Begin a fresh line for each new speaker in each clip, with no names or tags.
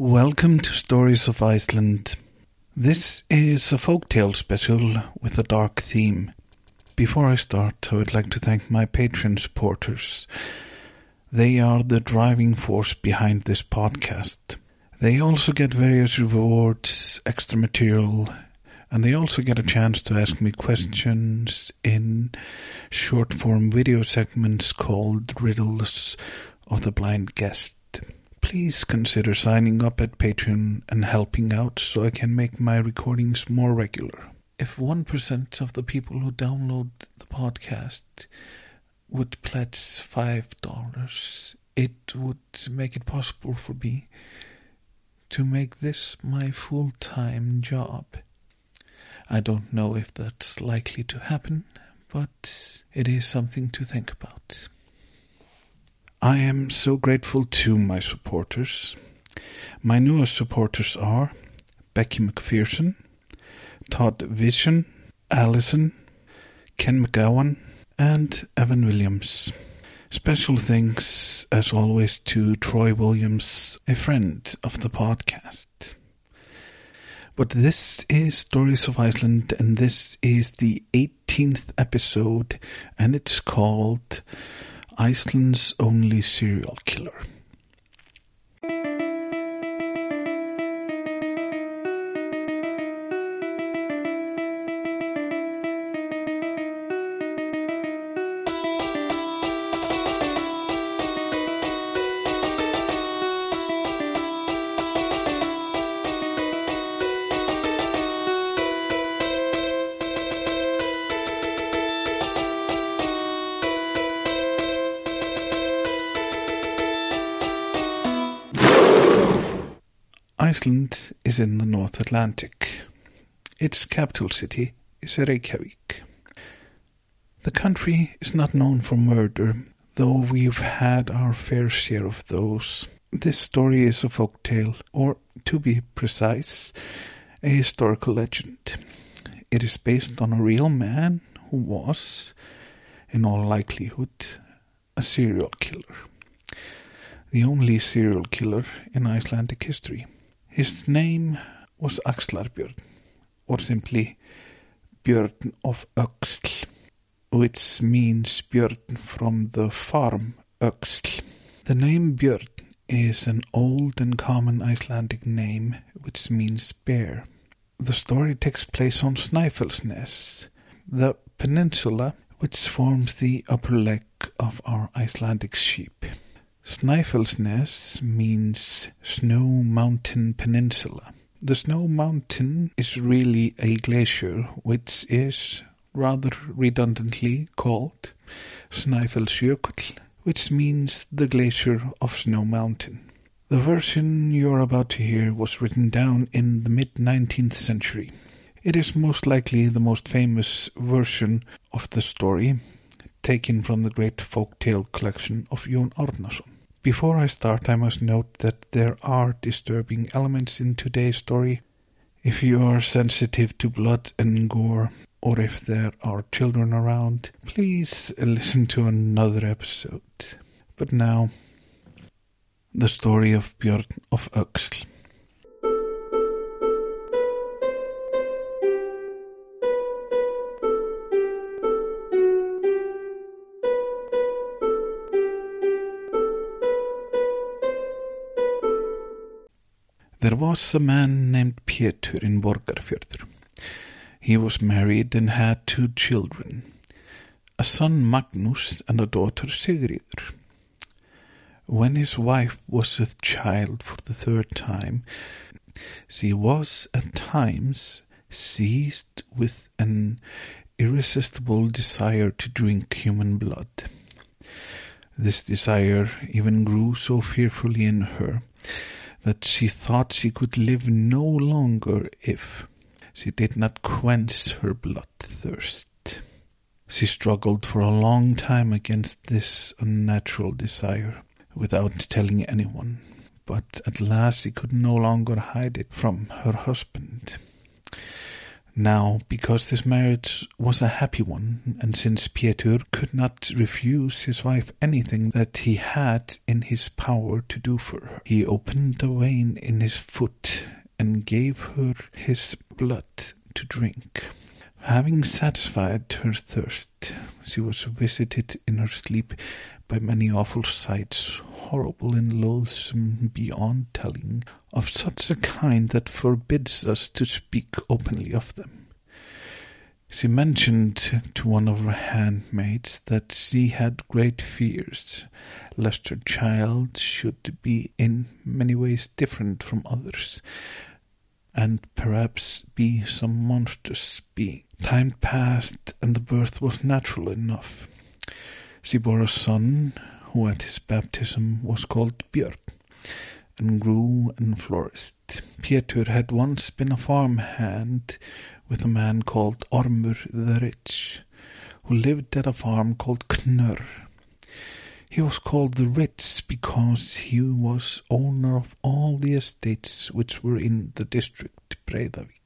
Welcome to Stories of Iceland. This is a folktale special with a dark theme. Before I start, I would like to thank my Patreon supporters. They are the driving force behind this podcast. They also get various rewards, extra material, and they also get a chance to ask me questions in short form video segments called Riddles of the Blind Guest please consider signing up at Patreon and helping out so I can make my recordings more regular. If 1% of the people who download the podcast would pledge $5, it would make it possible for me to make this my full time job. I don't know if that's likely to happen, but it is something to think about. I am so grateful to my supporters. My newest supporters are Becky McPherson, Todd Vision, Allison, Ken McGowan, and Evan Williams. Special thanks, as always, to Troy Williams, a friend of the podcast. But this is Stories of Iceland, and this is the 18th episode, and it's called Iceland's only serial killer. Iceland is in the North Atlantic. Its capital city is Reykjavik. The country is not known for murder, though we've had our fair share of those. This story is a folk tale, or to be precise, a historical legend. It is based on a real man who was, in all likelihood, a serial killer. The only serial killer in Icelandic history. His name was Axlar-Björn, or simply Björn of Öxl, which means Björn from the farm Öxl. The name Björn is an old and common Icelandic name which means bear. The story takes place on Snæfellsnes, the peninsula which forms the upper leg of our Icelandic sheep. Snæfellsnes means Snow Mountain Peninsula. The Snow Mountain is really a glacier which is rather redundantly called Snæfellsjökull, which means the glacier of Snow Mountain. The version you're about to hear was written down in the mid 19th century. It is most likely the most famous version of the story, taken from the great folk tale collection of Jón Árnason. Before I start, I must note that there are disturbing elements in today's story. If you are sensitive to blood and gore, or if there are children around, please listen to another episode. But now, the story of Björn of Öxl. There was a man named Pétur in Borgarfjörður. He was married and had two children, a son Magnus and a daughter Sigríður. When his wife was with child for the third time, she was at times seized with an irresistible desire to drink human blood. This desire even grew so fearfully in her that she thought she could live no longer if she did not quench her bloodthirst. She struggled for a long time against this unnatural desire without telling anyone, but at last she could no longer hide it from her husband. Now, because this marriage was a happy one, and since Pétur could not refuse his wife anything that he had in his power to do for her, he opened a vein in his foot and gave her his blood to drink. Having satisfied her thirst, she was visited in her sleep by many awful sights, horrible and loathsome beyond telling, of such a kind that forbids us to speak openly of them. She mentioned to one of her handmaids that she had great fears lest her child should be in many ways different from others, and perhaps be some monstrous being. Time passed, and the birth was natural enough. A son, who at his baptism was called Björn, and grew and flourished. Pétur had once been a farm hand with a man called Ormur the Rich, who lived at a farm called Knörr. He was called the Rich because he was owner of all the estates which were in the district Breiðavik.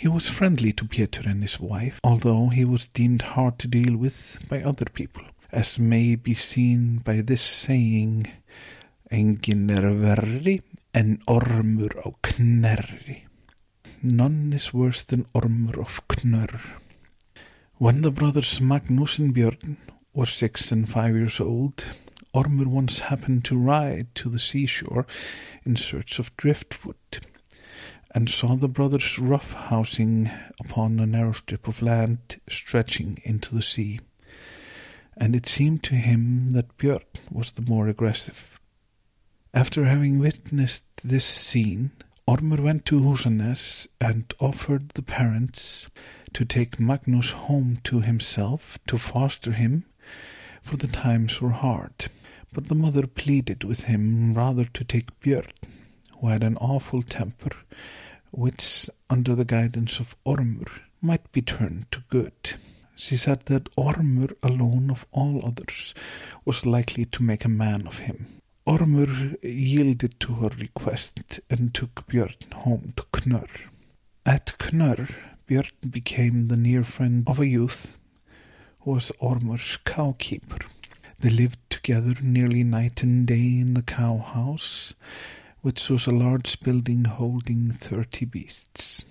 He was friendly to Pétur and his wife, although he was deemed hard to deal with by other people, as may be seen by this saying, Engin er verri en ormur á knerri. None is worse than Ormur of Knörr. When the brothers Magnus and Björn were six and five years old, Ormur once happened to ride to the seashore in search of driftwood and saw the brothers rough housing upon a narrow strip of land stretching into the sea. And it seemed to him that Björn was the more aggressive. After having witnessed this scene, Ormur went to Húsanes and offered the parents to take Magnus home to himself to foster him, for the times were hard. But the mother pleaded with him rather to take Björn, who had an awful temper, which, under the guidance of Ormur, might be turned to good. She said that Ormur alone of all others was likely to make a man of him. Ormur yielded to her request and took Björn home to Knörr. At Knörr, Björn became the near friend of a youth who was Ormur's cowkeeper. They lived together nearly night and day in the cow house, which was a large building holding thirty beasts.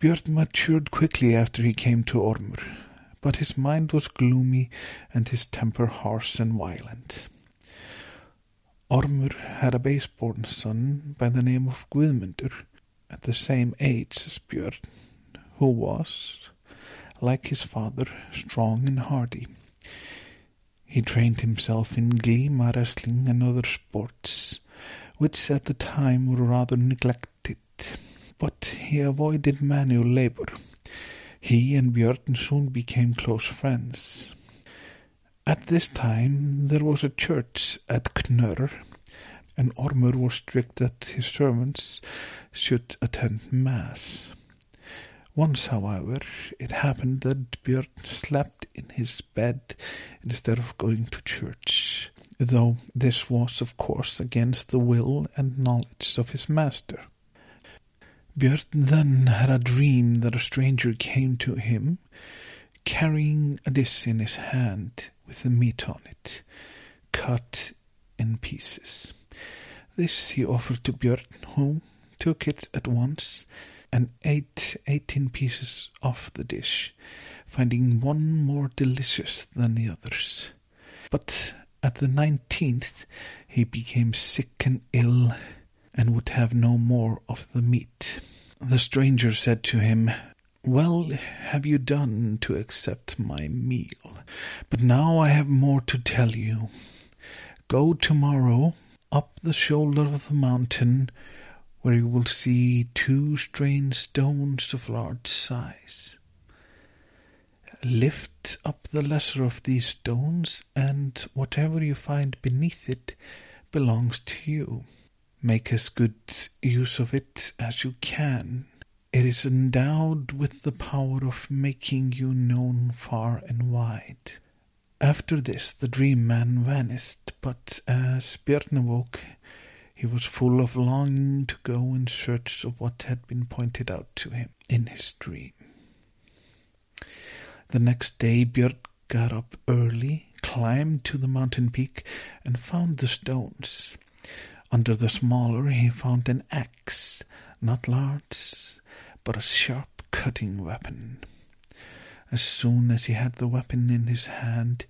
Björn matured quickly after he came to Ormur, but his mind was gloomy and his temper harsh and violent. Ormur had a base-born son by the name of Guðmundur, at the same age as Björn, who was, like his father, strong and hardy. He trained himself in glima wrestling and other sports, which at the time were rather neglected, but he avoided manual labor. He and Björn soon became close friends. At this time there was a church at Knörr, and Ormur was strict that his servants should attend Mass. Once, however, it happened that Björn slept in his bed instead of going to church though this was, of course, against the will and knowledge of his master. Björn then had a dream that a stranger came to him, carrying a dish in his hand with the meat on it, cut in pieces. This he offered to Björn, who took it at once and ate eighteen pieces of the dish, finding one more delicious than the others. But at the nineteenth he became sick and ill, and would have no more of the meat. The stranger said to him, Well have you done to accept my meal, but now I have more to tell you. Go tomorrow up the shoulder of the mountain, where you will see two strange stones of large size. Lift up the lesser of these stones, and whatever you find beneath it belongs to you. Make as good use of it as you can. It is endowed with the power of making you known far and wide. After this the dream man vanished, but as Björn awoke, He was full of longing to go in search of what had been pointed out to him in his dream. The next day Björn got up early, climbed to the mountain peak, and found the stones. Under the smaller he found an axe, not large, but a sharp cutting weapon. As soon as he had the weapon in his hand,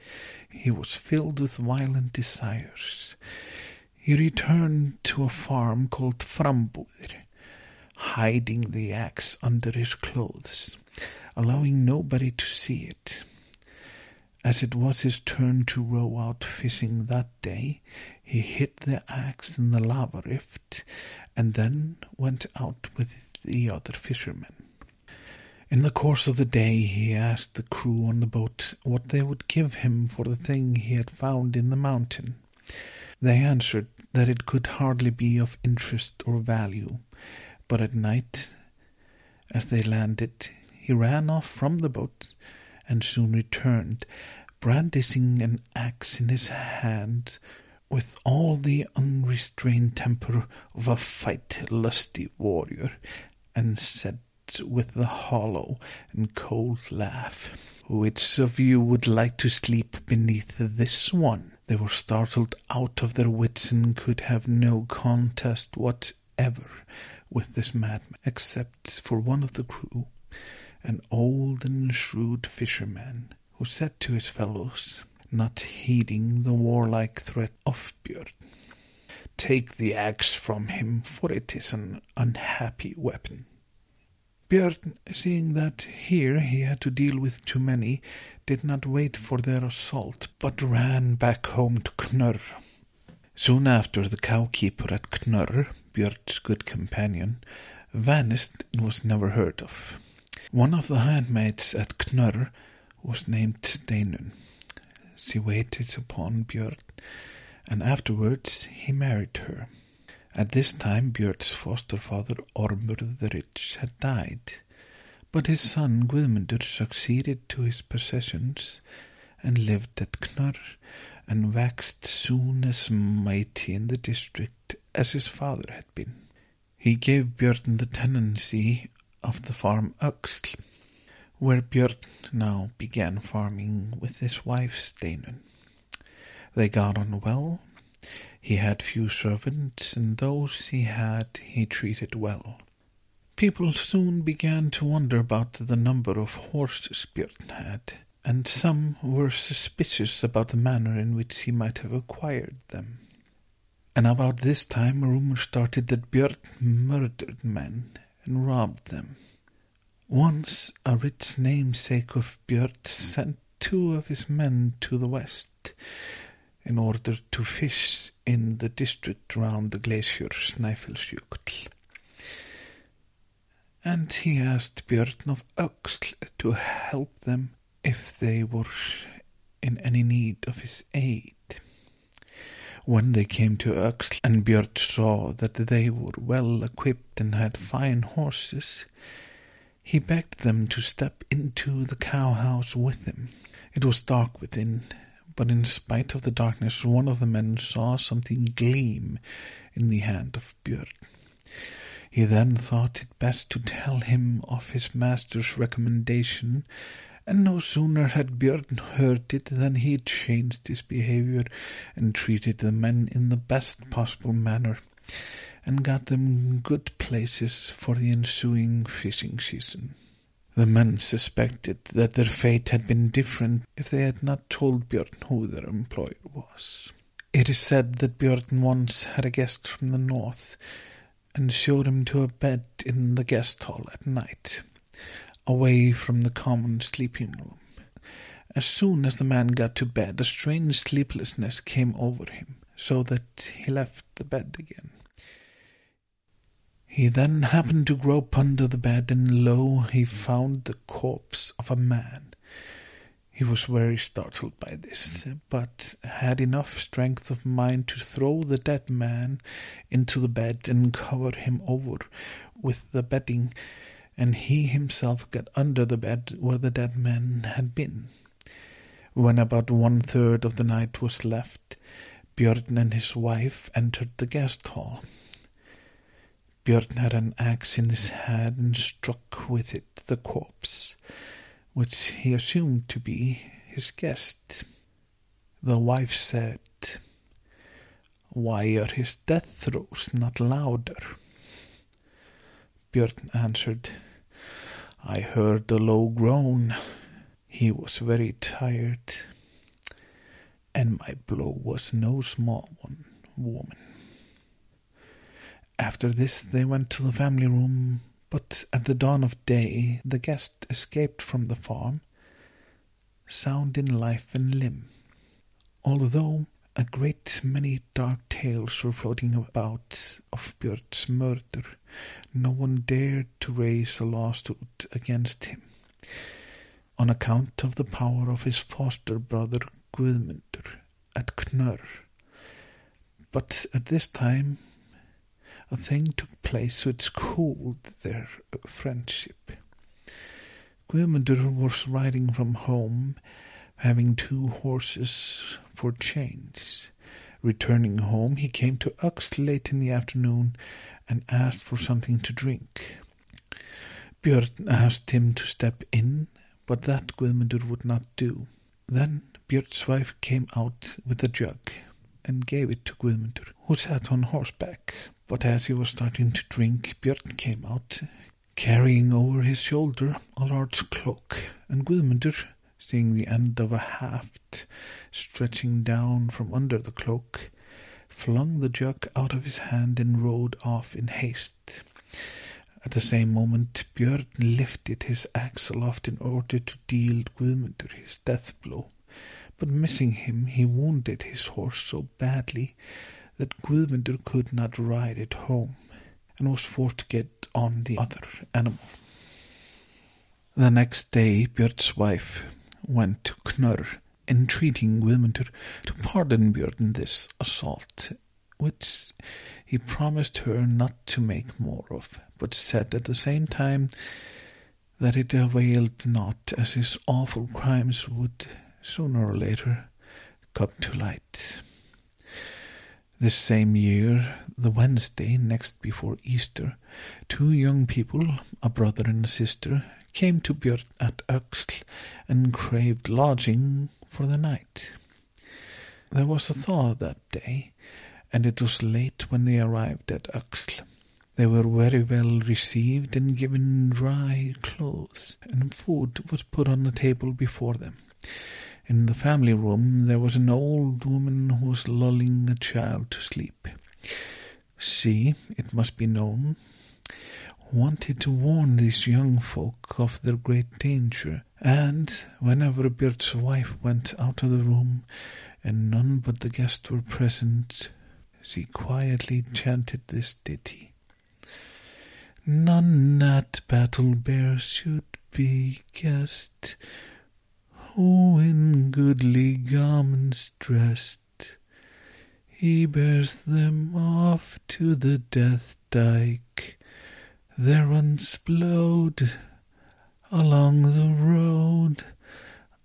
he was filled with violent desires. He returned to a farm called Frambúðir, hiding the axe under his clothes, allowing nobody to see it. As it was his turn to row out fishing that day, he hid the axe in the lava rift and then went out with the other fishermen. In the course of the day, he asked the crew on the boat what they would give him for the thing he had found in the mountain. They answered that it could hardly be of interest or value, but at night, as they landed, he ran off from the boat and soon returned, brandishing an axe in his hand with all the unrestrained temper of a fight-lusty warrior, and said with a hollow and cold laugh, Which of you would like to sleep beneath this one? They were startled out of their wits and could have no contest whatever with this madman, except for one of the crew, an old and shrewd fisherman, who said to his fellows, not heeding the warlike threat of Björn, Take the axe from him, for it is an unhappy weapon. Björn, seeing that here he had to deal with too many, did not wait for their assault, but ran back home to Knörr. Soon after, the cowkeeper at Knörr, Björn's good companion, vanished and was never heard of. One of the handmaids at Knörr was named Steinun. She waited upon Björn, and afterwards he married her. At this time Björn's foster father Ormur the Rich had died, but his son Guðmundur succeeded to his possessions and lived at Knörr and waxed soon as mighty in the district as his father had been. He gave Björn the tenancy of the farm Öxl, where Björn now began farming with his wife Steinun. They got on well. He had few servants, and those he had he treated well. People soon began to wonder about the number of horses Björn had, and some were suspicious about the manner in which he might have acquired them. And about this time rumor started that Björn murdered men and robbed them. Once a rich namesake of Björn sent two of his men to the west in order to fish in the district round the glacier Snæfellsjökull. And he asked Björn of Öxl to help them if they were in any need of his aid. When they came to Öxl and Björn saw that they were well equipped and had fine horses, he begged them to step into the cowhouse with him. It was dark within, but in spite of the darkness, one of the men saw something gleam in the hand of Björn. He then thought it best to tell him of his master's recommendation, and no sooner had Björn heard it than he changed his behavior and treated the men in the best possible manner, and got them good places for the ensuing fishing season. The men suspected that their fate had been different if they had not told Björn who their employer was. It is said that Björn once had a guest from the north, and showed him to a bed in the guest hall at night, away from the common sleeping room. As soon as the man got to bed, a strange sleeplessness came over him, so that he left the bed again. He then happened to grope under the bed, and lo, he found the corpse of a man. He was very startled by this, but had enough strength of mind to throw the dead man into the bed and cover him over with the bedding, and he himself got under the bed where the dead man had been. When about one third of the night was left, Björn and his wife entered the guest hall. Björn had an axe in his hand and struck with it the corpse, which he assumed to be his guest. The wife said, Why are his death throes not louder? Björn answered, I heard a low groan. He was very tired, and my blow was no small one, woman. After this, they went to the family room, but at the dawn of day, the guest escaped from the farm, sound in life and limb. Although a great many dark tales were floating about of Björn's murder, no one dared to raise a lawsuit against him on account of the power of his foster brother Guðmundur at Knörr. But at this time a thing took place which cooled their friendship. Guðmundur was riding from home, having two horses for change. Returning home, he came to Öxl late in the afternoon and asked for something to drink. Björn asked him to step in, but that Guðmundur would not do. Then Björn's wife came out with a jug and gave it to Guðmundur, who sat on horseback. But as he was starting to drink, Björn came out, carrying over his shoulder a large cloak, and Guðmundur, seeing the end of a haft stretching down from under the cloak, flung the jug out of his hand and rode off in haste. At the same moment, Björn lifted his axe aloft in order to deal Guðmundur his death blow but missing him, he wounded his horse so badly that Guðmundur could not ride it home, and was forced to get on the other animal. The next day, Björn's wife went to Knörr, entreating Guðmundur to pardon Björn this assault, which he promised her not to make more of, but said at the same time that it availed not, as his awful crimes would sooner or later come to light. This same year, the Wednesday next before Easter, two young people, a brother and a sister, came to Björn at Öxl and craved lodging for the night. There was a thaw that day, and it was late when they arrived at Öxl. They were very well received and given dry clothes, and food was put on the table before them. In the family room there was an old woman who was lulling a child to sleep. See, it must be known, wanted to warn these young folk of their great danger, and whenever Björn's wife went out of the room and none but the guests were present, she quietly chanted this ditty. None at Battle Bear should be guessed, who in goodly garments dressed, he bears them off to the death dyke. There runs blood along the road.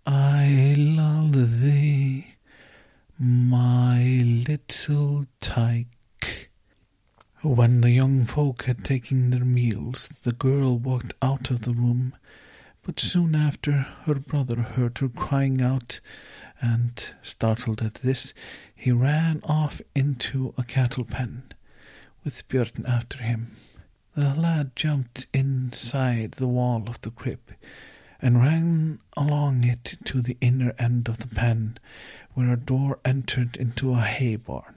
I lull thee, my little tyke. When the young folk had taken their meals, the girl walked out of the room but soon after, her brother heard her crying out, and, startled at this, he ran off into a cattle pen, with Björn after him. The lad jumped inside the wall of the crib, and ran along it to the inner end of the pen, where a door entered into a hay barn.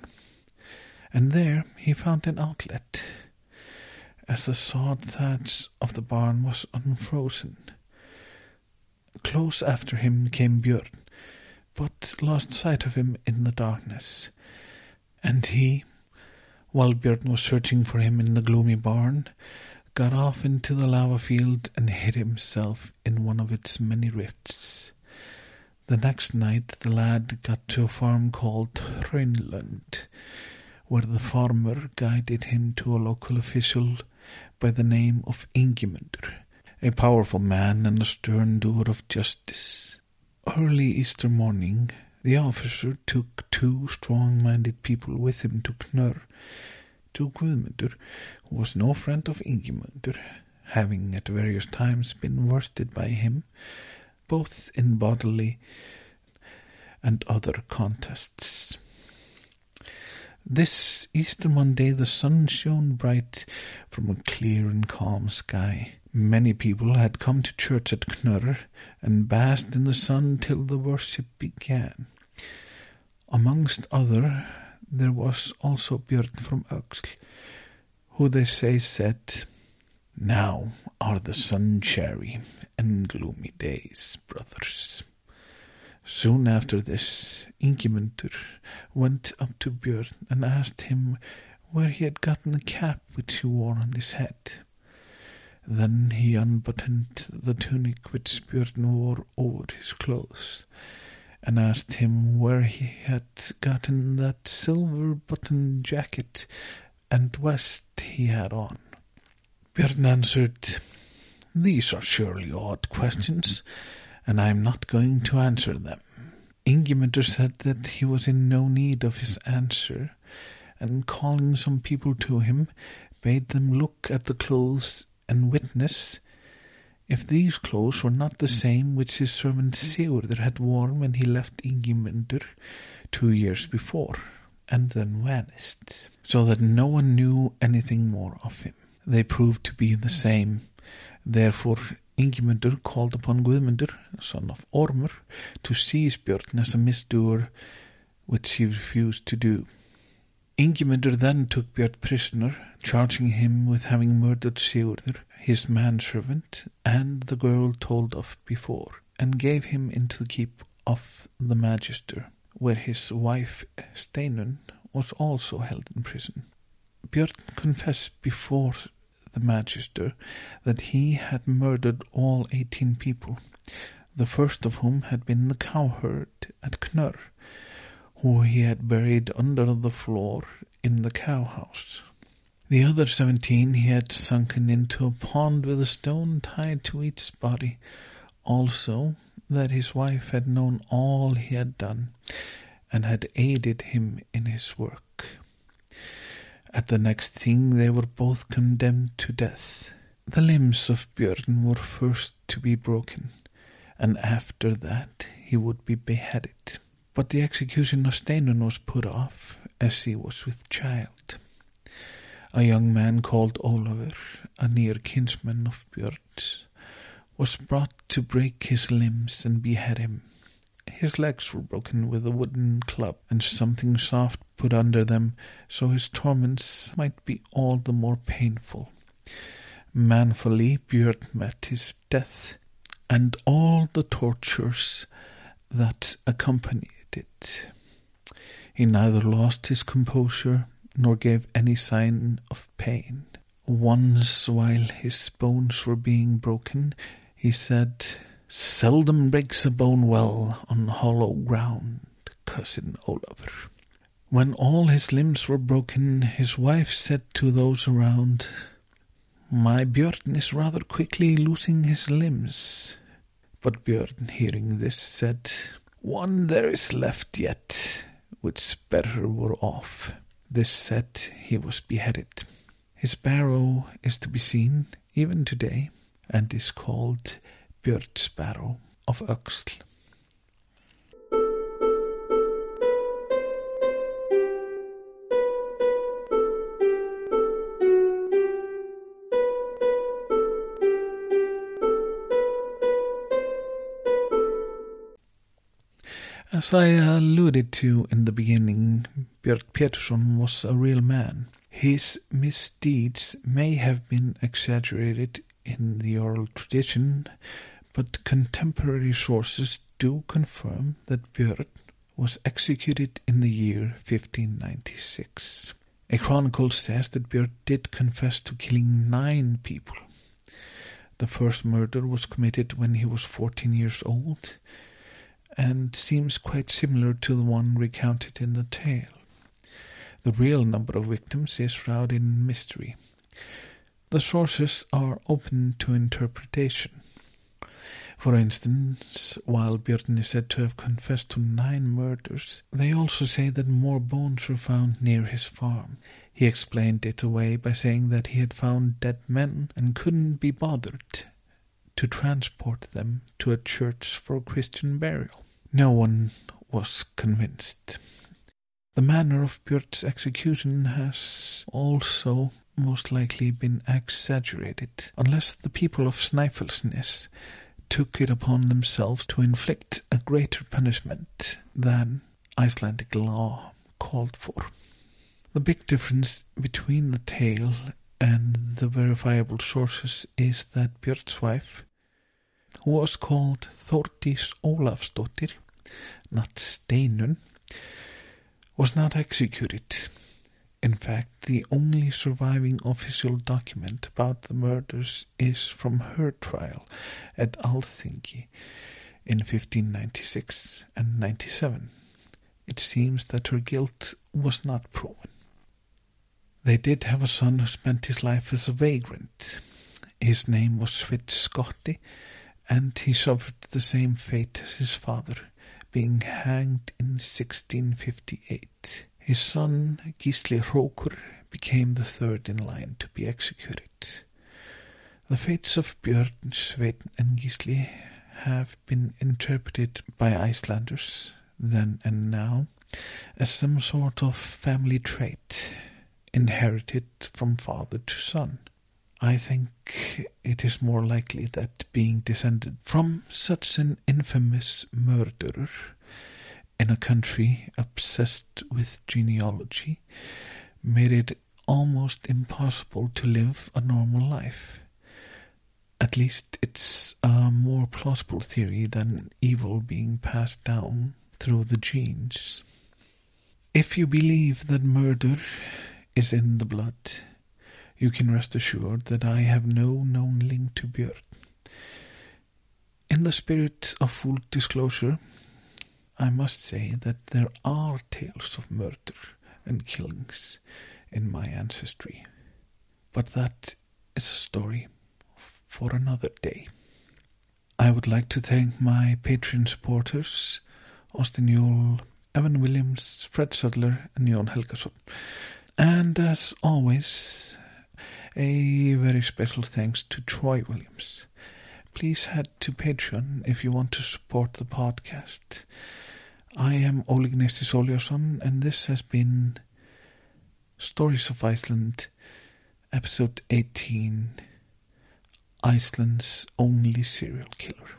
And there he found an outlet, as the sod thatch of the barn was unfrozen. Close after him came Björn, but lost sight of him in the darkness. And he, while Björn was searching for him in the gloomy barn, got off into the lava field and hid himself in one of its many rifts. The next night the lad got to a farm called Hraunlund, where the farmer guided him to a local official by the name of Ingimundur, a powerful man and a stern doer of justice. Early Easter morning, The officer took two strong-minded people with him to Knörr, to Guðmundur, who was no friend of Ingimundur, having at various times been worsted by him, both in bodily and other contests. This Easter Monday the sun shone bright from a clear and calm sky. Many people had come to church at Knörr and basked in the sun till the worship began. Amongst other, there was also Björn from Öxl, who they say said, Now are the sun-cheery and gloomy days, brothers. Soon after this, Ingimundur went up to Björn and asked him where he had gotten the cap which he wore on his head. Then he unbuttoned the tunic which Björn wore over his clothes, and asked him where he had gotten that silver buttoned jacket and vest he had on. Björn answered, These are surely odd questions, and I am not going to answer them. Ingimundur said that he was in no need of his answer, and calling some people to him, bade them look at the clothes and witness if these clothes were not the mm. same which his servant mm. Sigurður had worn when he left Ingimundur two years before, and then vanished, so that no one knew anything more of him. They proved to be the mm. same. Therefore Ingimundur called upon Guðmundur, son of Ormur, to seize Björn as a misdoer, which he refused to do. Ingimundur then took Björn prisoner, charging him with having murdered Sigurður, his manservant, and the girl told of before, and gave him into the keep of the magister, where his wife Steinun was also held in prison. Björn confessed before the magister that he had murdered all eighteen people, the first of whom had been the cowherd at Knörr, who he had buried under the floor in the cowhouse. The other seventeen he had sunken into a pond with a stone tied to each body. Also, that his wife had known all he had done, and had aided him in his work. At the next thing they were both condemned to death. The limbs of Björn were first to be broken, and after that he would be beheaded. But the execution of Steinun was put off, as he was with child. A young man called Olafur, a near kinsman of Björn's, was brought to break his limbs and behead him. His legs were broken with a wooden club, and something soft put under them, so his torments might be all the more painful. Manfully Björn met his death, and all the tortures that accompanied it. He neither lost his composure nor gave any sign of pain. Once, while his bones were being broken, he said, Seldom breaks a bone well on hollow ground, cousin Olafur. When all his limbs were broken, his wife said to those around, My Björn is rather quickly losing his limbs. But Björn, hearing this, said, One there is left yet, which better were off. This said, he was beheaded. His barrow is to be seen even today, and is called Björn Barrow of Öxl. As I alluded to in the beginning, Björn Peterson was a real man. His misdeeds may have been exaggerated in the oral tradition, but contemporary sources do confirm that Björn was executed in the year 1596. A chronicle says that Björn did confess to killing nine people. The first murder was committed when he was 14 years old, and seems quite similar to the one recounted in the tale. The real number of victims is shrouded in mystery. The sources are open to interpretation. For instance, while Björn is said to have confessed to nine murders, they also say that more bones were found near his farm. He explained it away by saying that he had found dead men and couldn't be bothered to transport them to a church for Christian burial. No one was convinced. The manner of Björn's execution has also most likely been exaggerated, unless the people of Snæfellsnes took it upon themselves to inflict a greater punishment than Icelandic law called for. The big difference between the tale and the verifiable sources is that Björn's wife, was called Thordis Olafsdottir, not Steinun, was not executed. In fact, the only surviving official document about the murders is from her trial at Althingi in 1596 and 97. It seems that her guilt was not proven. They did have a son who spent his life as a vagrant. His name was Sveinn Skotti, and he suffered the same fate as his father, being hanged in 1658. His son, Gisli Hrókur, became the third in line to be executed. The fates of Björn, Svein, and Gisli have been interpreted by Icelanders then and now as some sort of family trait inherited from father to son. I think it is more likely that being descended from such an infamous murderer in a country obsessed with genealogy made it almost impossible to live a normal life. At least it's a more plausible theory than evil being passed down through the genes. If you believe that murder is in the blood, you can rest assured that I have no known link to Björn. In the spirit of full disclosure, I must say that there are tales of murder and killings in my ancestry, but that is a story for another day. I would like to thank my Patreon supporters, Austin Yule, Evan Williams, Fred Sudler, and Jon Helgason. And as always, a very special thanks to Troy Williams. Please head to Patreon if you want to support the podcast. I am Oleg Nestis and this has been Stories of Iceland, episode 18 Iceland's Only Serial Killer.